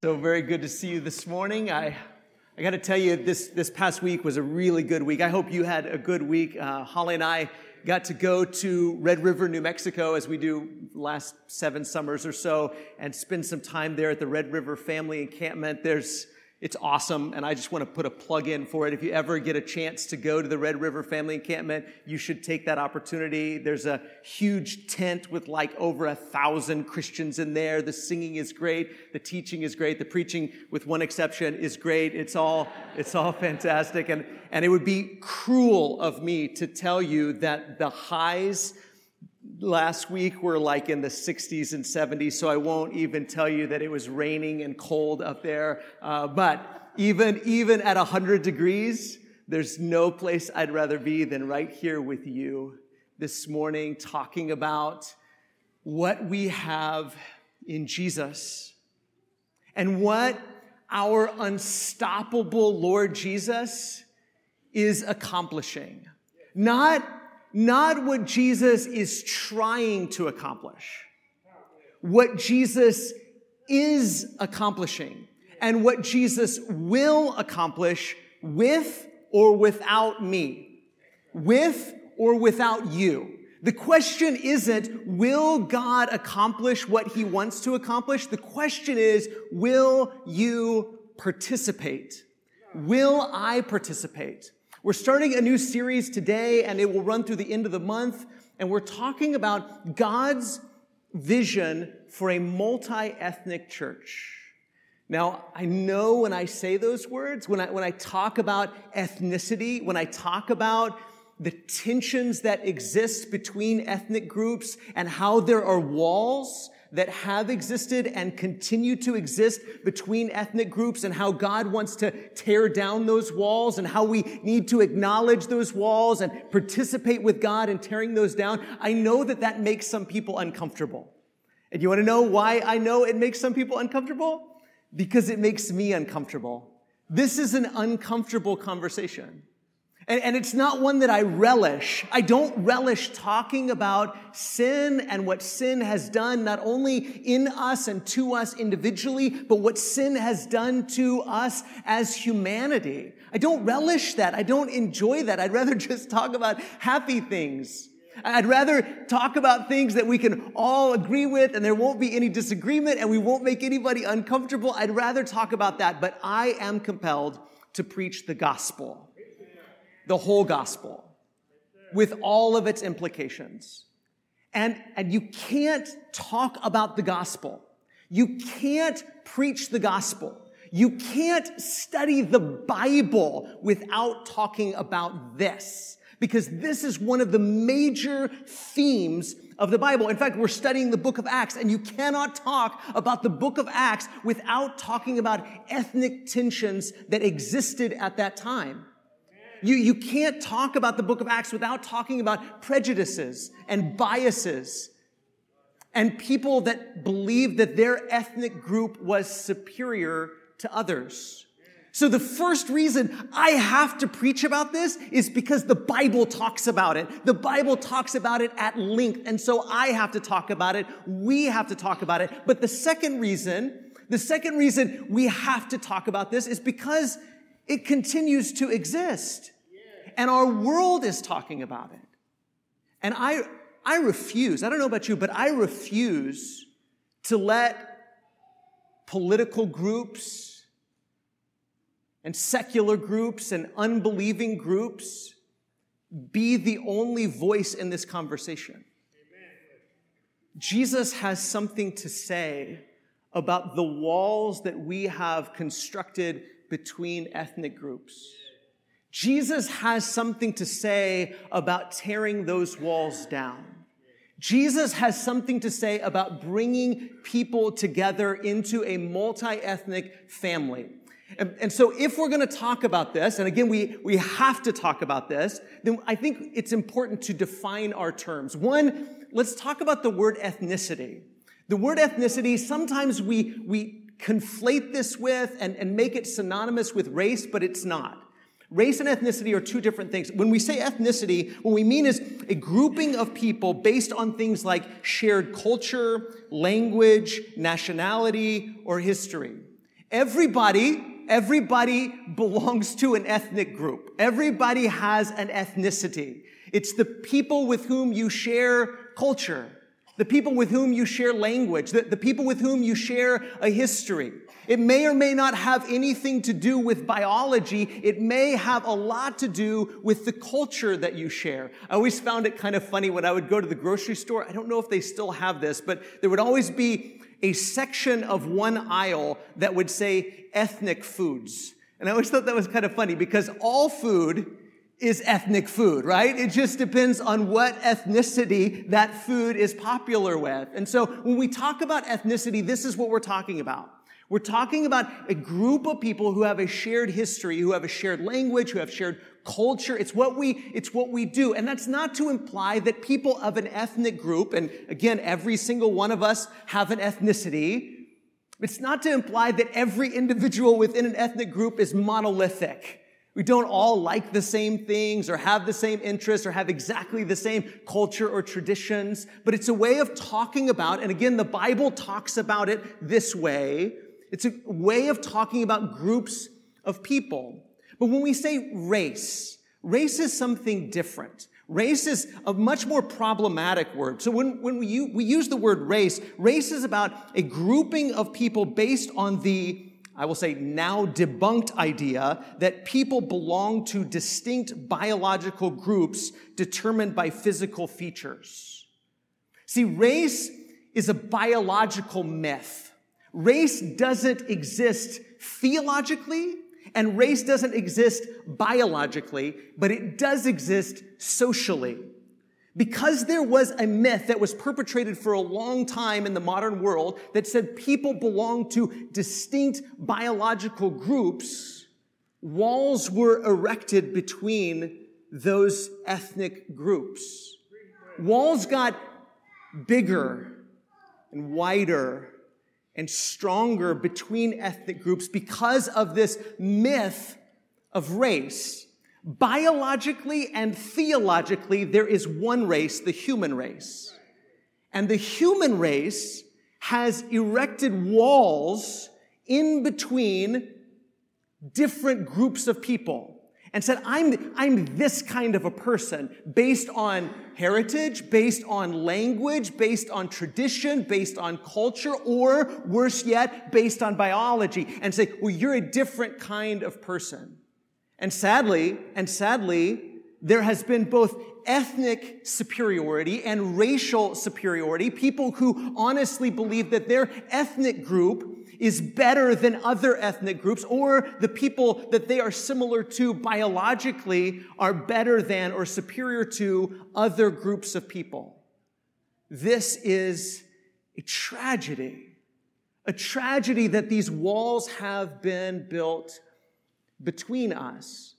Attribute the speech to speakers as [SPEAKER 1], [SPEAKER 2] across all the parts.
[SPEAKER 1] So very good to see you this morning. I, I got to tell you, this, this past week was a really good week. I hope you had a good week. Uh, Holly and I got to go to Red River, New Mexico, as we do last seven summers or so, and spend some time there at the Red River Family Encampment. There's it's awesome, and I just want to put a plug in for it. If you ever get a chance to go to the Red River Family Encampment, you should take that opportunity. There's a huge tent with like over a thousand Christians in there. The singing is great, the teaching is great, the preaching, with one exception, is great. It's all it's all fantastic, and and it would be cruel of me to tell you that the highs last week we were like in the 60s and 70s, so I won't even tell you that it was raining and cold up there. Uh, but even, even at 100 degrees, there's no place I'd rather be than right here with you this morning, talking about what we have in Jesus and what our unstoppable Lord Jesus is accomplishing. Not not what Jesus is trying to accomplish, what Jesus is accomplishing, and what Jesus will accomplish with or without me, with or without you. The question isn't, will God accomplish what he wants to accomplish? The question is, will you participate? Will I participate? We're starting a new series today, and it will run through the end of the month. And we're talking about God's vision for a multi ethnic church. Now, I know when I say those words, when I, when I talk about ethnicity, when I talk about the tensions that exist between ethnic groups and how there are walls that have existed and continue to exist between ethnic groups and how God wants to tear down those walls and how we need to acknowledge those walls and participate with God in tearing those down. I know that that makes some people uncomfortable. And you want to know why I know it makes some people uncomfortable? Because it makes me uncomfortable. This is an uncomfortable conversation. And, and, it's not one that I relish. I don't relish talking about sin and what sin has done, not only in us and to us individually, but what sin has done to us as humanity. I don't relish that. I don't enjoy that. I'd rather just talk about happy things. I'd rather talk about things that we can all agree with and there won't be any disagreement and we won't make anybody uncomfortable. I'd rather talk about that, but I am compelled to preach the gospel the whole gospel with all of its implications. And, and you can't talk about the gospel. You can't preach the gospel. You can't study the Bible without talking about this because this is one of the major themes of the Bible. In fact, we're studying the book of Acts, and you cannot talk about the book of Acts without talking about ethnic tensions that existed at that time. You, you can't talk about the book of Acts without talking about prejudices and biases and people that believed that their ethnic group was superior to others. So the first reason I have to preach about this is because the Bible talks about it. The Bible talks about it at length. And so I have to talk about it. We have to talk about it. But the second reason, the second reason we have to talk about this is because it continues to exist. And our world is talking about it. And I, I refuse, I don't know about you, but I refuse to let political groups and secular groups and unbelieving groups be the only voice in this conversation. Jesus has something to say about the walls that we have constructed between ethnic groups. Jesus has something to say about tearing those walls down. Jesus has something to say about bringing people together into a multi-ethnic family. And, and, so if we're going to talk about this, and again, we, we have to talk about this, then I think it's important to define our terms. One, let's talk about the word ethnicity. The word ethnicity, sometimes we, we conflate this with and, and make it synonymous with race, but it's not. Race and ethnicity are two different things. When we say ethnicity, what we mean is a grouping of people based on things like shared culture, language, nationality, or history. Everybody, everybody belongs to an ethnic group. Everybody has an ethnicity. It's the people with whom you share culture, the people with whom you share language, the, the people with whom you share a history. It may or may not have anything to do with biology. It may have a lot to do with the culture that you share. I always found it kind of funny when I would go to the grocery store. I don't know if they still have this, but there would always be a section of one aisle that would say ethnic foods. And I always thought that was kind of funny because all food is ethnic food, right? It just depends on what ethnicity that food is popular with. And so when we talk about ethnicity, this is what we're talking about. We're talking about a group of people who have a shared history, who have a shared language, who have shared culture. It's what we, it's what we do. And that's not to imply that people of an ethnic group, and again, every single one of us have an ethnicity. It's not to imply that every individual within an ethnic group is monolithic. We don't all like the same things or have the same interests or have exactly the same culture or traditions, but it's a way of talking about, and again, the Bible talks about it this way. It's a way of talking about groups of people. But when we say race, race is something different. Race is a much more problematic word. So when, when we, we use the word race, race is about a grouping of people based on the I will say now debunked idea that people belong to distinct biological groups determined by physical features. See, race is a biological myth. Race doesn't exist theologically, and race doesn't exist biologically, but it does exist socially. Because there was a myth that was perpetrated for a long time in the modern world that said people belong to distinct biological groups, walls were erected between those ethnic groups. Walls got bigger and wider and stronger between ethnic groups because of this myth of race Biologically and theologically, there is one race, the human race. And the human race has erected walls in between different groups of people and said, I'm, I'm this kind of a person based on heritage, based on language, based on tradition, based on culture, or worse yet, based on biology, and say, well, you're a different kind of person. And sadly, and sadly, there has been both ethnic superiority and racial superiority. People who honestly believe that their ethnic group is better than other ethnic groups, or the people that they are similar to biologically are better than or superior to other groups of people. This is a tragedy. A tragedy that these walls have been built between us.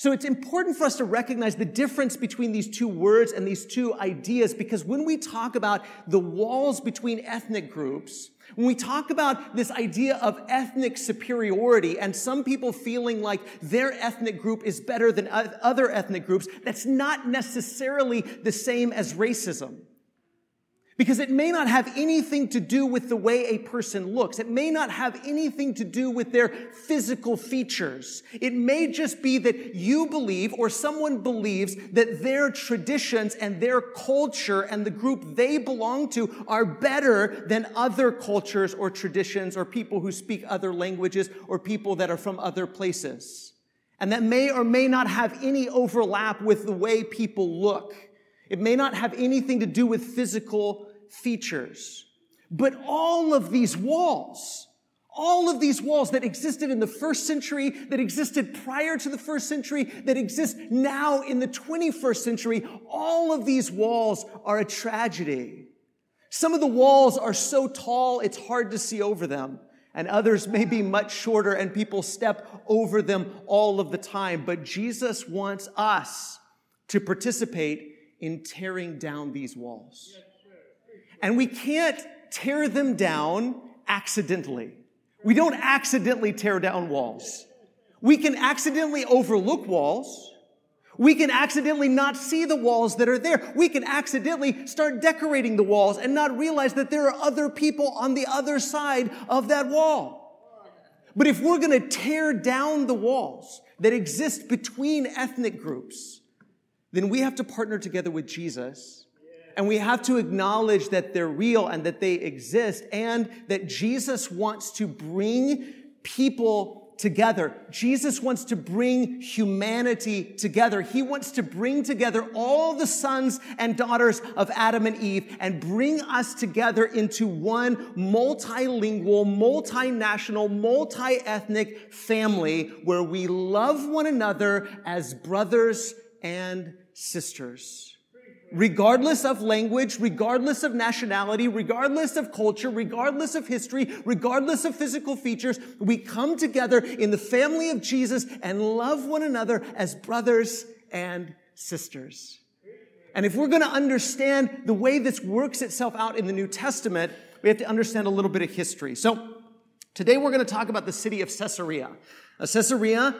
[SPEAKER 1] So it's important for us to recognize the difference between these two words and these two ideas because when we talk about the walls between ethnic groups, when we talk about this idea of ethnic superiority and some people feeling like their ethnic group is better than other ethnic groups, that's not necessarily the same as racism. Because it may not have anything to do with the way a person looks. It may not have anything to do with their physical features. It may just be that you believe or someone believes that their traditions and their culture and the group they belong to are better than other cultures or traditions or people who speak other languages or people that are from other places. And that may or may not have any overlap with the way people look. It may not have anything to do with physical features. But all of these walls, all of these walls that existed in the first century, that existed prior to the first century, that exist now in the 21st century, all of these walls are a tragedy. Some of the walls are so tall it's hard to see over them, and others may be much shorter and people step over them all of the time. But Jesus wants us to participate in tearing down these walls. And we can't tear them down accidentally. We don't accidentally tear down walls. We can accidentally overlook walls. We can accidentally not see the walls that are there. We can accidentally start decorating the walls and not realize that there are other people on the other side of that wall. But if we're going to tear down the walls that exist between ethnic groups, then we have to partner together with Jesus. And we have to acknowledge that they're real and that they exist and that Jesus wants to bring people together. Jesus wants to bring humanity together. He wants to bring together all the sons and daughters of Adam and Eve and bring us together into one multilingual, multinational, multi-ethnic family where we love one another as brothers and sisters regardless of language, regardless of nationality, regardless of culture, regardless of history, regardless of physical features, we come together in the family of Jesus and love one another as brothers and sisters. And if we're going to understand the way this works itself out in the New Testament, we have to understand a little bit of history. So today we're going to talk about the city of Caesarea. Now, Caesarea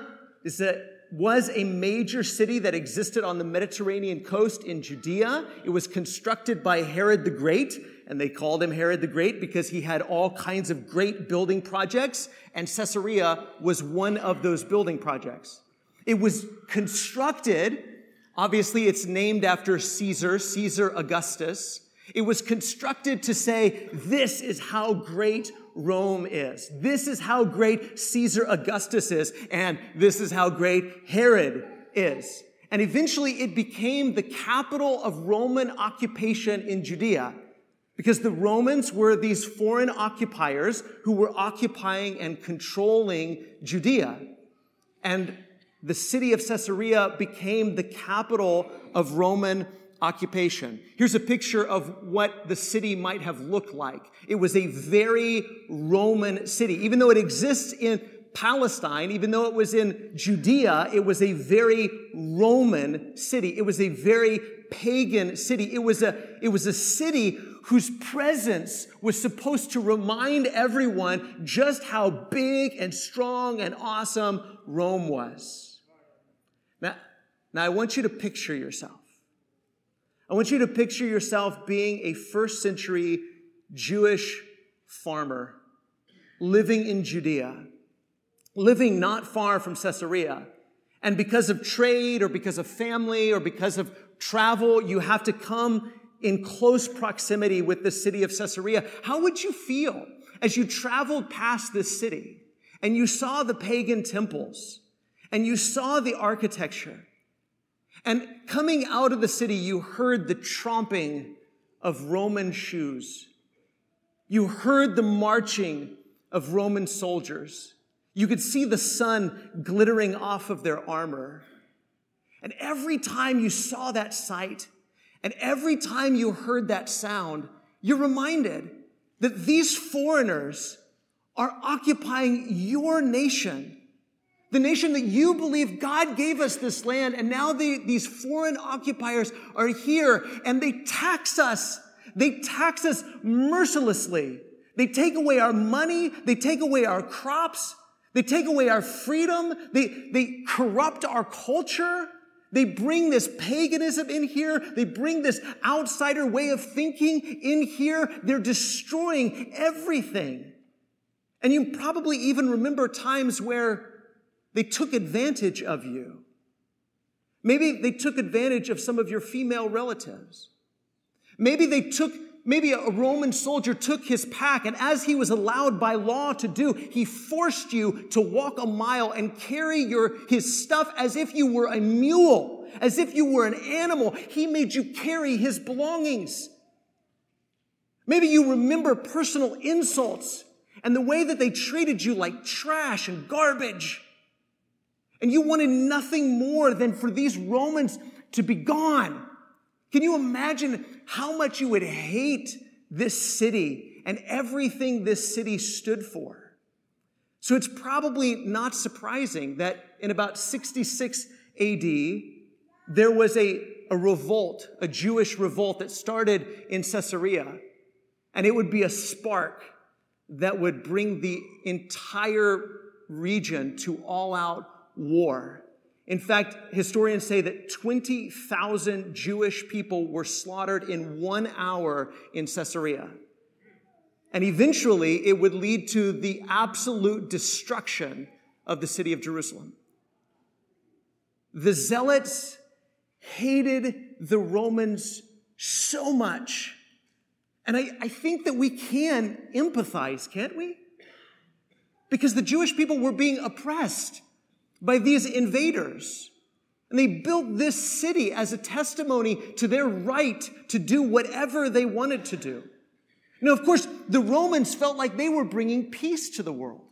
[SPEAKER 1] is a was a major city that existed on the Mediterranean coast in Judea. It was constructed by Herod the Great, and they called him Herod the Great because he had all kinds of great building projects, and Caesarea was one of those building projects. It was constructed, obviously, it's named after Caesar, Caesar Augustus. It was constructed to say, this is how great Rome is. This is how great Caesar Augustus is, and this is how great Herod is. And eventually it became the capital of Roman occupation in Judea because the Romans were these foreign occupiers who were occupying and controlling Judea. And the city of Caesarea became the capital of Roman occupation. Here's a picture of what the city might have looked like. It was a very Roman city. Even though it exists in Palestine, even though it was in Judea, it was a very Roman city. It was a very pagan city. It was a, it was a city whose presence was supposed to remind everyone just how big and strong and awesome Rome was. Now, now I want you to picture yourself. I want you to picture yourself being a first century Jewish farmer living in Judea, living not far from Caesarea. And because of trade or because of family or because of travel, you have to come in close proximity with the city of Caesarea. How would you feel as you traveled past this city and you saw the pagan temples and you saw the architecture and coming out of the city, you heard the tromping of Roman shoes. You heard the marching of Roman soldiers. You could see the sun glittering off of their armor. And every time you saw that sight, and every time you heard that sound, you're reminded that these foreigners are occupying your nation the nation that you believe God gave us this land, and now they, these foreign occupiers are here and they tax us. They tax us mercilessly. They take away our money. They take away our crops. They take away our freedom. They, they corrupt our culture. They bring this paganism in here. They bring this outsider way of thinking in here. They're destroying everything. And you probably even remember times where they took advantage of you. Maybe they took advantage of some of your female relatives. Maybe they took, maybe a Roman soldier took his pack, and as he was allowed by law to do, he forced you to walk a mile and carry your, his stuff as if you were a mule, as if you were an animal. He made you carry his belongings. Maybe you remember personal insults and the way that they treated you like trash and garbage. And you wanted nothing more than for these Romans to be gone. Can you imagine how much you would hate this city and everything this city stood for? So it's probably not surprising that in about 66 AD, there was a, a revolt, a Jewish revolt that started in Caesarea. And it would be a spark that would bring the entire region to all out war. In fact, historians say that 20,000 Jewish people were slaughtered in one hour in Caesarea. And eventually, it would lead to the absolute destruction of the city of Jerusalem. The zealots hated the Romans so much. And I, I think that we can empathize, can't we? Because the Jewish people were being oppressed by these invaders. And they built this city as a testimony to their right to do whatever they wanted to do. Now, of course, the Romans felt like they were bringing peace to the world.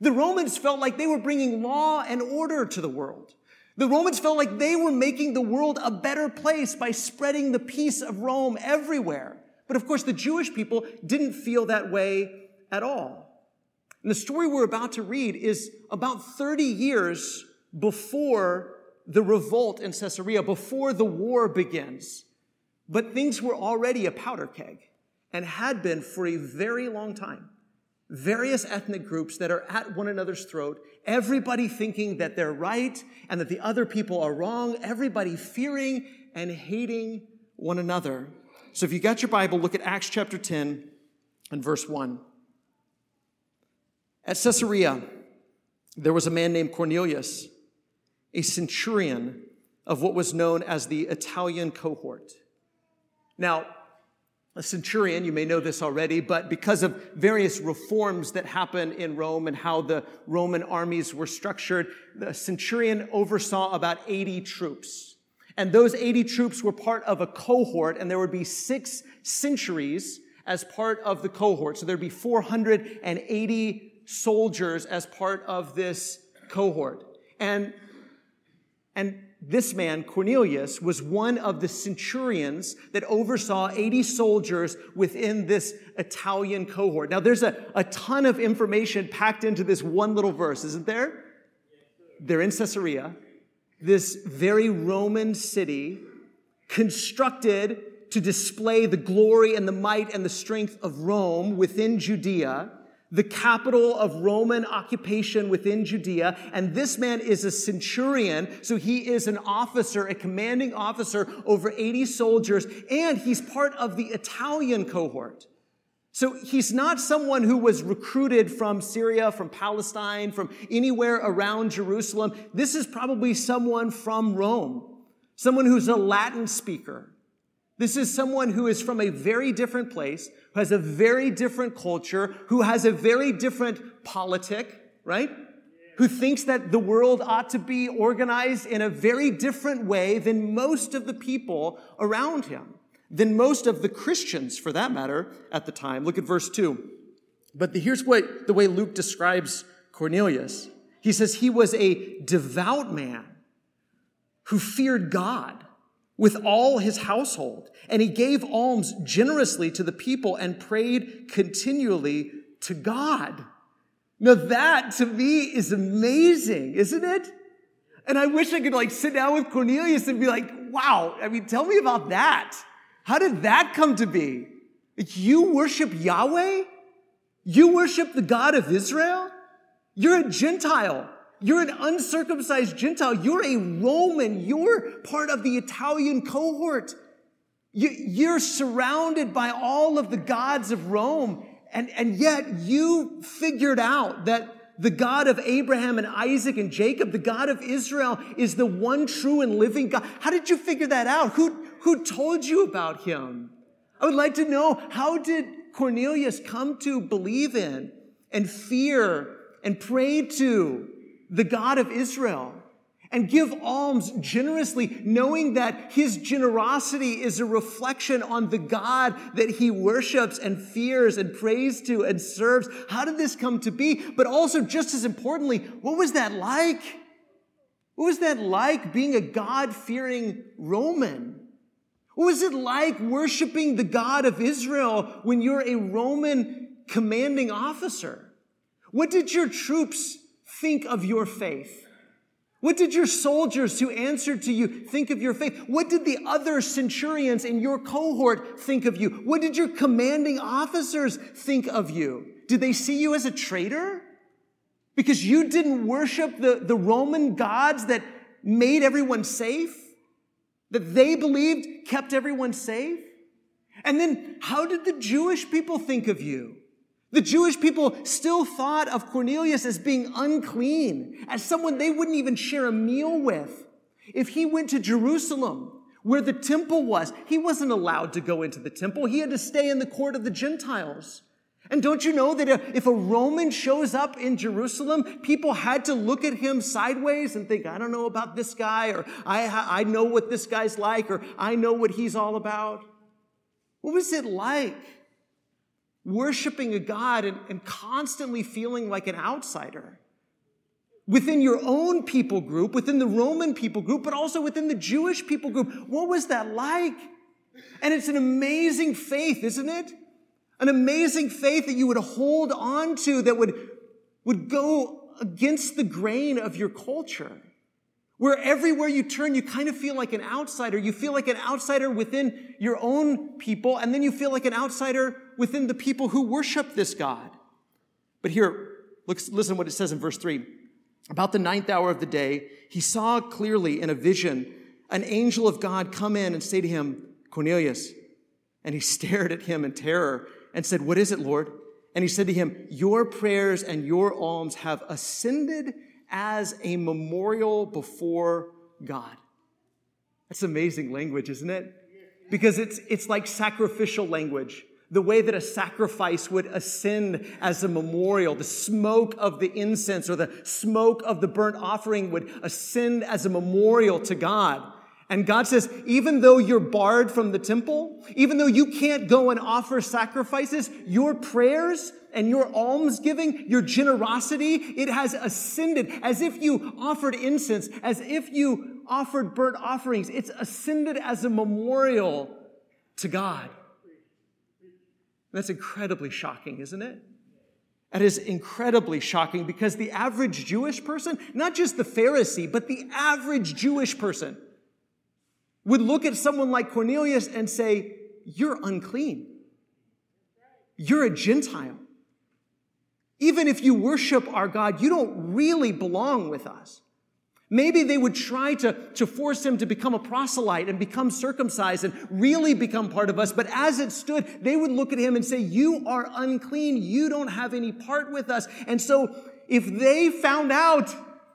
[SPEAKER 1] The Romans felt like they were bringing law and order to the world. The Romans felt like they were making the world a better place by spreading the peace of Rome everywhere. But of course, the Jewish people didn't feel that way at all. And the story we're about to read is about 30 years before the revolt in Caesarea, before the war begins. But things were already a powder keg and had been for a very long time. Various ethnic groups that are at one another's throat, everybody thinking that they're right and that the other people are wrong, everybody fearing and hating one another. So if you got your Bible, look at Acts chapter 10 and verse 1. At Caesarea, there was a man named Cornelius, a centurion of what was known as the Italian cohort. Now, a centurion, you may know this already, but because of various reforms that happened in Rome and how the Roman armies were structured, the centurion oversaw about 80 troops. And those 80 troops were part of a cohort, and there would be six centuries as part of the cohort. So there'd be 480 soldiers as part of this cohort. And, and this man, Cornelius, was one of the centurions that oversaw 80 soldiers within this Italian cohort. Now, there's a, a ton of information packed into this one little verse, isn't there? They're in Caesarea, this very Roman city, constructed to display the glory and the might and the strength of Rome within Judea the capital of Roman occupation within Judea. And this man is a centurion. So he is an officer, a commanding officer over 80 soldiers. And he's part of the Italian cohort. So he's not someone who was recruited from Syria, from Palestine, from anywhere around Jerusalem. This is probably someone from Rome, someone who's a Latin speaker. This is someone who is from a very different place, who has a very different culture, who has a very different politic, right? Who thinks that the world ought to be organized in a very different way than most of the people around him, than most of the Christians, for that matter, at the time. Look at verse 2. But here's what the way Luke describes Cornelius. He says he was a devout man who feared God with all his household. And he gave alms generously to the people and prayed continually to God. Now that to me is amazing, isn't it? And I wish I could like sit down with Cornelius and be like, wow, I mean, tell me about that. How did that come to be? You worship Yahweh? You worship the God of Israel? You're a Gentile. You're an uncircumcised Gentile. You're a Roman. You're part of the Italian cohort. You, are surrounded by all of the gods of Rome. And, and yet you figured out that the God of Abraham and Isaac and Jacob, the God of Israel, is the one true and living God. How did you figure that out? Who, who told you about him? I would like to know how did Cornelius come to believe in and fear and pray to the God of Israel and give alms generously, knowing that his generosity is a reflection on the God that he worships and fears and prays to and serves. How did this come to be? But also, just as importantly, what was that like? What was that like being a God fearing Roman? What was it like worshiping the God of Israel when you're a Roman commanding officer? What did your troops think of your faith? What did your soldiers who answered to you think of your faith? What did the other centurions in your cohort think of you? What did your commanding officers think of you? Did they see you as a traitor? Because you didn't worship the, the Roman gods that made everyone safe? That they believed kept everyone safe? And then how did the Jewish people think of you? The Jewish people still thought of Cornelius as being unclean, as someone they wouldn't even share a meal with. If he went to Jerusalem, where the temple was, he wasn't allowed to go into the temple. He had to stay in the court of the Gentiles. And don't you know that if a Roman shows up in Jerusalem, people had to look at him sideways and think, I don't know about this guy, or I, I know what this guy's like, or I know what he's all about. What was it like worshiping a God and, and constantly feeling like an outsider? Within your own people group, within the Roman people group, but also within the Jewish people group. What was that like? And it's an amazing faith, isn't it? An amazing faith that you would hold on to that would, would go against the grain of your culture. Where everywhere you turn, you kind of feel like an outsider. You feel like an outsider within your own people, and then you feel like an outsider within the people who worship this God. But here, look, listen what it says in verse 3. About the ninth hour of the day, he saw clearly in a vision an angel of God come in and say to him, Cornelius. And he stared at him in terror and said, What is it, Lord? And he said to him, Your prayers and your alms have ascended as a memorial before God. That's amazing language, isn't it? Because it's, it's like sacrificial language. The way that a sacrifice would ascend as a memorial, the smoke of the incense or the smoke of the burnt offering would ascend as a memorial to God. And God says, even though you're barred from the temple, even though you can't go and offer sacrifices, your prayers and your almsgiving, your generosity, it has ascended as if you offered incense, as if you offered burnt offerings. It's ascended as a memorial to God. That's incredibly shocking, isn't it? That is incredibly shocking because the average Jewish person, not just the Pharisee, but the average Jewish person, would look at someone like Cornelius and say, You're unclean. You're a Gentile. Even if you worship our God, you don't really belong with us. Maybe they would try to, to force him to become a proselyte and become circumcised and really become part of us. But as it stood, they would look at him and say, You are unclean. You don't have any part with us. And so if they found out,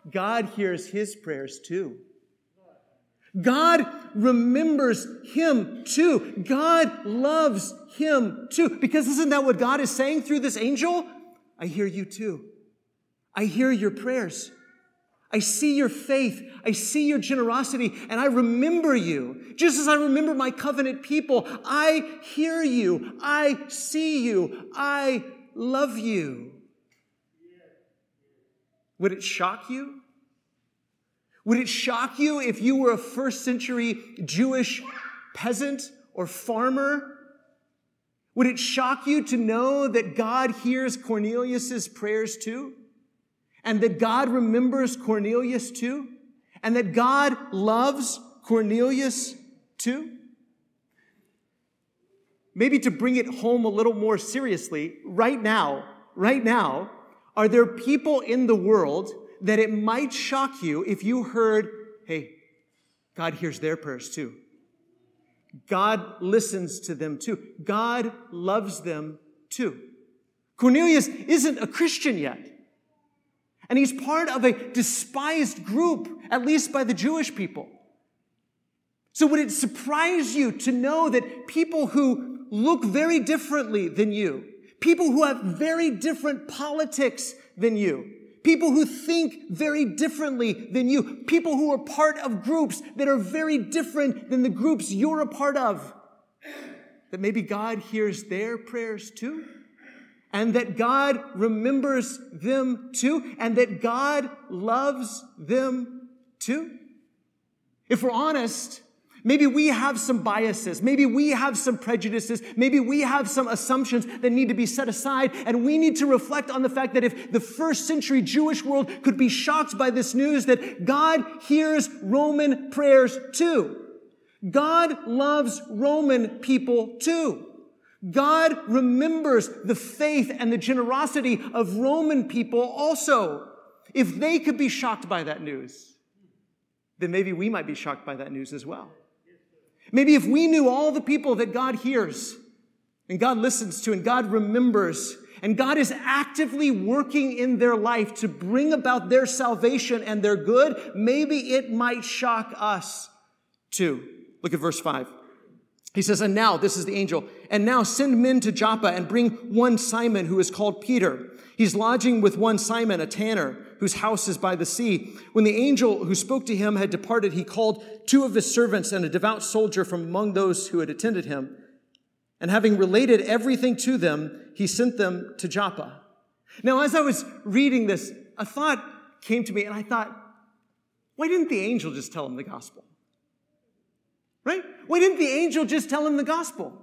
[SPEAKER 1] God hears his prayers too. God remembers him too. God loves him too. Because isn't that what God is saying through this angel? I hear you too. I hear your prayers. I see your faith. I see your generosity and I remember you. Just as I remember my covenant people, I hear you. I see you. I love you. Would it shock you? Would it shock you if you were a first century Jewish peasant or farmer? Would it shock you to know that God hears Cornelius's prayers too? And that God remembers Cornelius too? And that God loves Cornelius too? Maybe to bring it home a little more seriously, right now, right now, are there people in the world that it might shock you if you heard, hey, God hears their prayers too. God listens to them too. God loves them too. Cornelius isn't a Christian yet. And he's part of a despised group, at least by the Jewish people. So would it surprise you to know that people who look very differently than you, people who have very different politics than you, people who think very differently than you, people who are part of groups that are very different than the groups you're a part of. That maybe God hears their prayers too, and that God remembers them too, and that God loves them too. If we're honest, Maybe we have some biases. Maybe we have some prejudices. Maybe we have some assumptions that need to be set aside. And we need to reflect on the fact that if the first century Jewish world could be shocked by this news that God hears Roman prayers too. God loves Roman people too. God remembers the faith and the generosity of Roman people also. If they could be shocked by that news, then maybe we might be shocked by that news as well. Maybe if we knew all the people that God hears and God listens to and God remembers, and God is actively working in their life to bring about their salvation and their good, maybe it might shock us too. Look at verse 5. He says, And now, this is the angel, and now send men to Joppa and bring one Simon who is called Peter. He's lodging with one Simon, a tanner, whose house is by the sea. When the angel who spoke to him had departed, he called two of his servants and a devout soldier from among those who had attended him. And having related everything to them, he sent them to Joppa. Now, as I was reading this, a thought came to me, and I thought, why didn't the angel just tell him the gospel? Right? Why didn't the angel just tell him the gospel?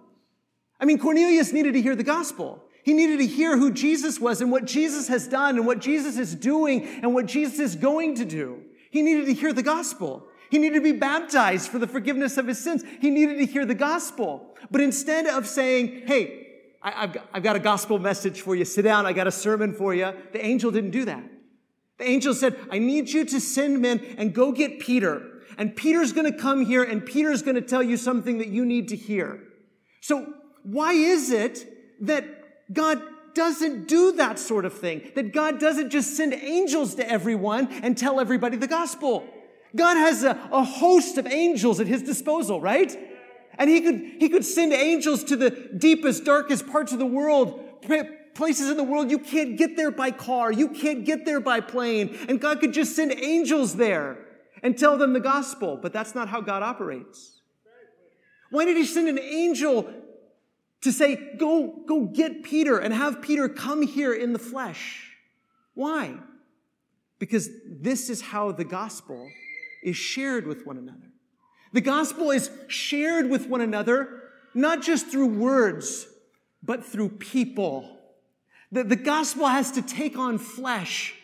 [SPEAKER 1] I mean, Cornelius needed to hear the gospel. He needed to hear who Jesus was and what Jesus has done and what Jesus is doing and what Jesus is going to do. He needed to hear the gospel. He needed to be baptized for the forgiveness of his sins. He needed to hear the gospel. But instead of saying, hey, I, have got, I've got a gospel message for you, sit down, I got a sermon for you, the angel didn't do that. The angel said, I need you to send men and go get Peter and Peter's going to come here and Peter's going to tell you something that you need to hear. So why is it that God doesn't do that sort of thing? That God doesn't just send angels to everyone and tell everybody the gospel? God has a, a host of angels at his disposal, right? And he could, he could send angels to the deepest, darkest parts of the world, places in the world you can't get there by car, you can't get there by plane, and God could just send angels there and tell them the gospel, but that's not how God operates. Why did he send an angel to say, go, go get Peter and have Peter come here in the flesh? Why? Because this is how the gospel is shared with one another. The gospel is shared with one another, not just through words, but through people. The, the gospel has to take on flesh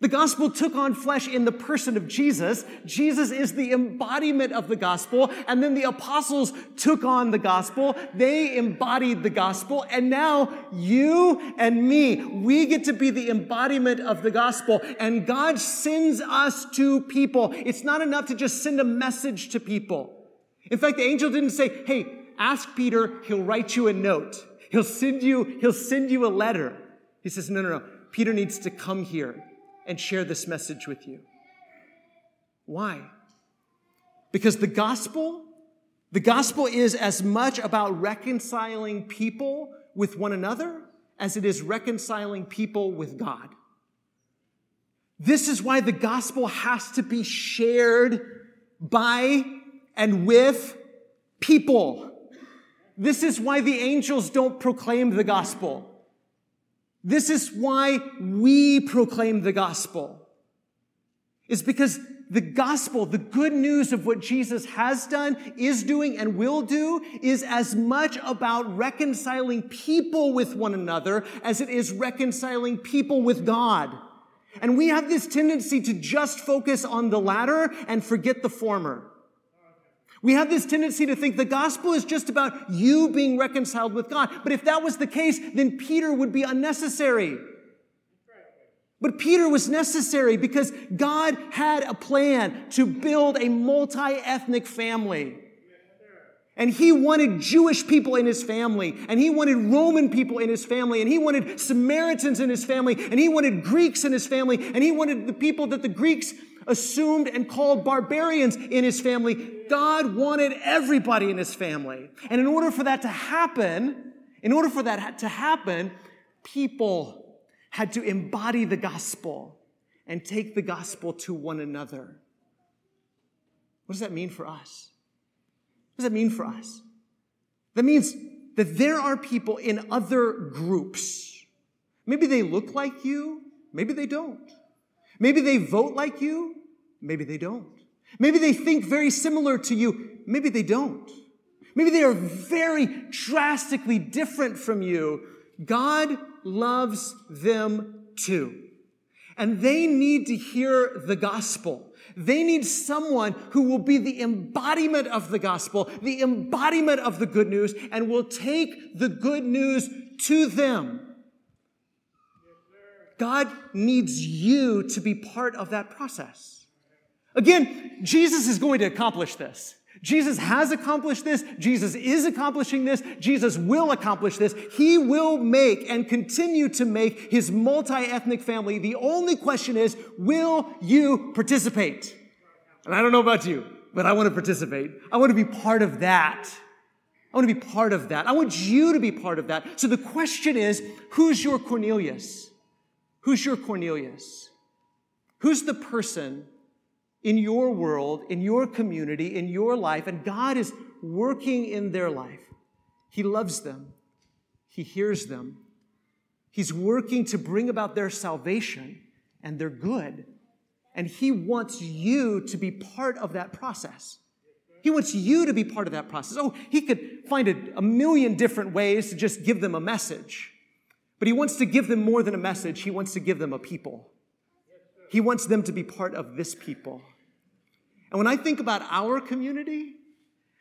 [SPEAKER 1] the gospel took on flesh in the person of Jesus. Jesus is the embodiment of the gospel. And then the apostles took on the gospel. They embodied the gospel. And now you and me, we get to be the embodiment of the gospel. And God sends us to people. It's not enough to just send a message to people. In fact, the angel didn't say, Hey, ask Peter. He'll write you a note. He'll send you, he'll send you a letter. He says, no, no, no. Peter needs to come here and share this message with you. Why? Because the gospel, the gospel is as much about reconciling people with one another as it is reconciling people with God. This is why the gospel has to be shared by and with people. This is why the angels don't proclaim the gospel. This is why we proclaim the gospel. Is because the gospel, the good news of what Jesus has done, is doing, and will do, is as much about reconciling people with one another as it is reconciling people with God. And we have this tendency to just focus on the latter and forget the former. We have this tendency to think the gospel is just about you being reconciled with God. But if that was the case, then Peter would be unnecessary. But Peter was necessary because God had a plan to build a multi-ethnic family. And he wanted Jewish people in his family, and he wanted Roman people in his family, and he wanted Samaritans in his family, and he wanted Greeks in his family, and he wanted the people that the Greeks assumed and called barbarians in his family. God wanted everybody in his family. And in order for that to happen, in order for that to happen, people had to embody the gospel and take the gospel to one another. What does that mean for us? What does that mean for us? That means that there are people in other groups. Maybe they look like you, maybe they don't. Maybe they vote like you, maybe they don't. Maybe they think very similar to you, maybe they don't. Maybe they are very drastically different from you. God loves them too. And they need to hear the gospel. They need someone who will be the embodiment of the gospel, the embodiment of the good news, and will take the good news to them. God needs you to be part of that process. Again, Jesus is going to accomplish this. Jesus has accomplished this. Jesus is accomplishing this. Jesus will accomplish this. He will make and continue to make his multi-ethnic family. The only question is, will you participate? And I don't know about you, but I want to participate. I want to be part of that. I want to be part of that. I want you to be part of that. So the question is, who's your Cornelius? Who's your Cornelius? Who's the person in your world, in your community, in your life, and God is working in their life. He loves them, He hears them. He's working to bring about their salvation and their good. And He wants you to be part of that process. He wants you to be part of that process. Oh, He could find a, a million different ways to just give them a message. But He wants to give them more than a message, He wants to give them a people. He wants them to be part of this people. And when I think about our community,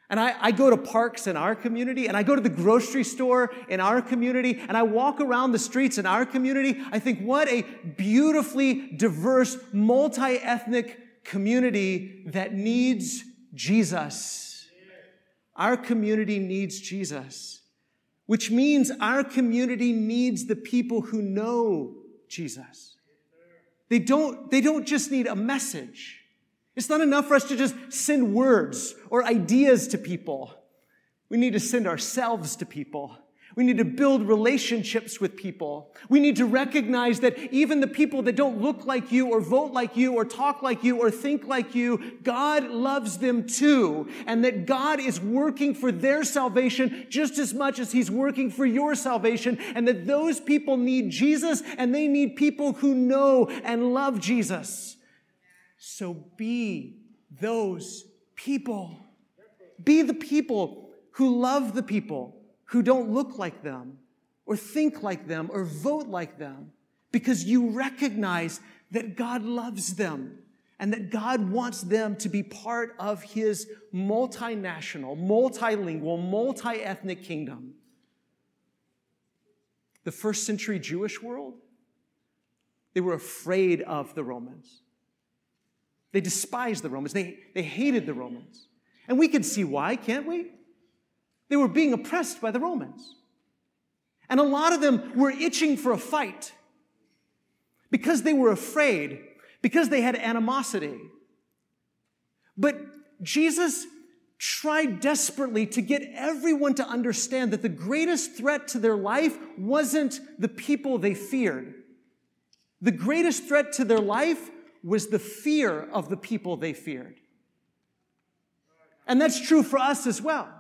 [SPEAKER 1] and I, I, go to parks in our community, and I go to the grocery store in our community, and I walk around the streets in our community, I think what a beautifully diverse, multi ethnic community that needs Jesus. Our community needs Jesus, which means our community needs the people who know Jesus. They don't, they don't just need a message. It's not enough for us to just send words or ideas to people. We need to send ourselves to people. We need to build relationships with people. We need to recognize that even the people that don't look like you or vote like you or talk like you or think like you, God loves them too. And that God is working for their salvation just as much as He's working for your salvation. And that those people need Jesus and they need people who know and love Jesus. So be those people. Be the people who love the people who don't look like them or think like them or vote like them because you recognize that God loves them and that God wants them to be part of his multinational, multilingual, multi ethnic kingdom. The first century Jewish world, they were afraid of the Romans. They despised the Romans. They, they hated the Romans. And we can see why, can't we? They were being oppressed by the Romans. And a lot of them were itching for a fight because they were afraid, because they had animosity. But Jesus tried desperately to get everyone to understand that the greatest threat to their life wasn't the people they feared. The greatest threat to their life was the fear of the people they feared. And that's true for us as well.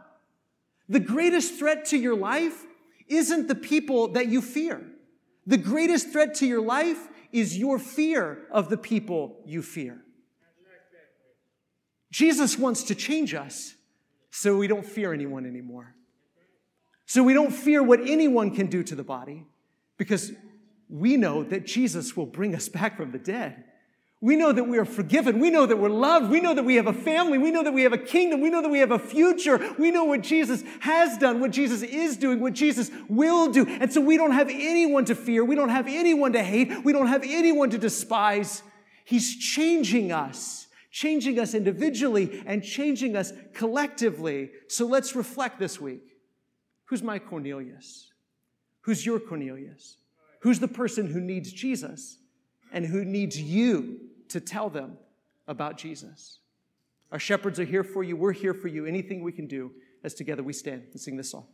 [SPEAKER 1] The greatest threat to your life isn't the people that you fear. The greatest threat to your life is your fear of the people you fear. Jesus wants to change us so we don't fear anyone anymore. So we don't fear what anyone can do to the body because we know that Jesus will bring us back from the dead. We know that we are forgiven. We know that we're loved. We know that we have a family. We know that we have a kingdom. We know that we have a future. We know what Jesus has done, what Jesus is doing, what Jesus will do. And so we don't have anyone to fear. We don't have anyone to hate. We don't have anyone to despise. He's changing us, changing us individually and changing us collectively. So let's reflect this week. Who's my Cornelius? Who's your Cornelius? Who's the person who needs Jesus and who needs you to tell them about Jesus. Our shepherds are here for you. We're here for you. Anything we can do as together we stand and sing this song.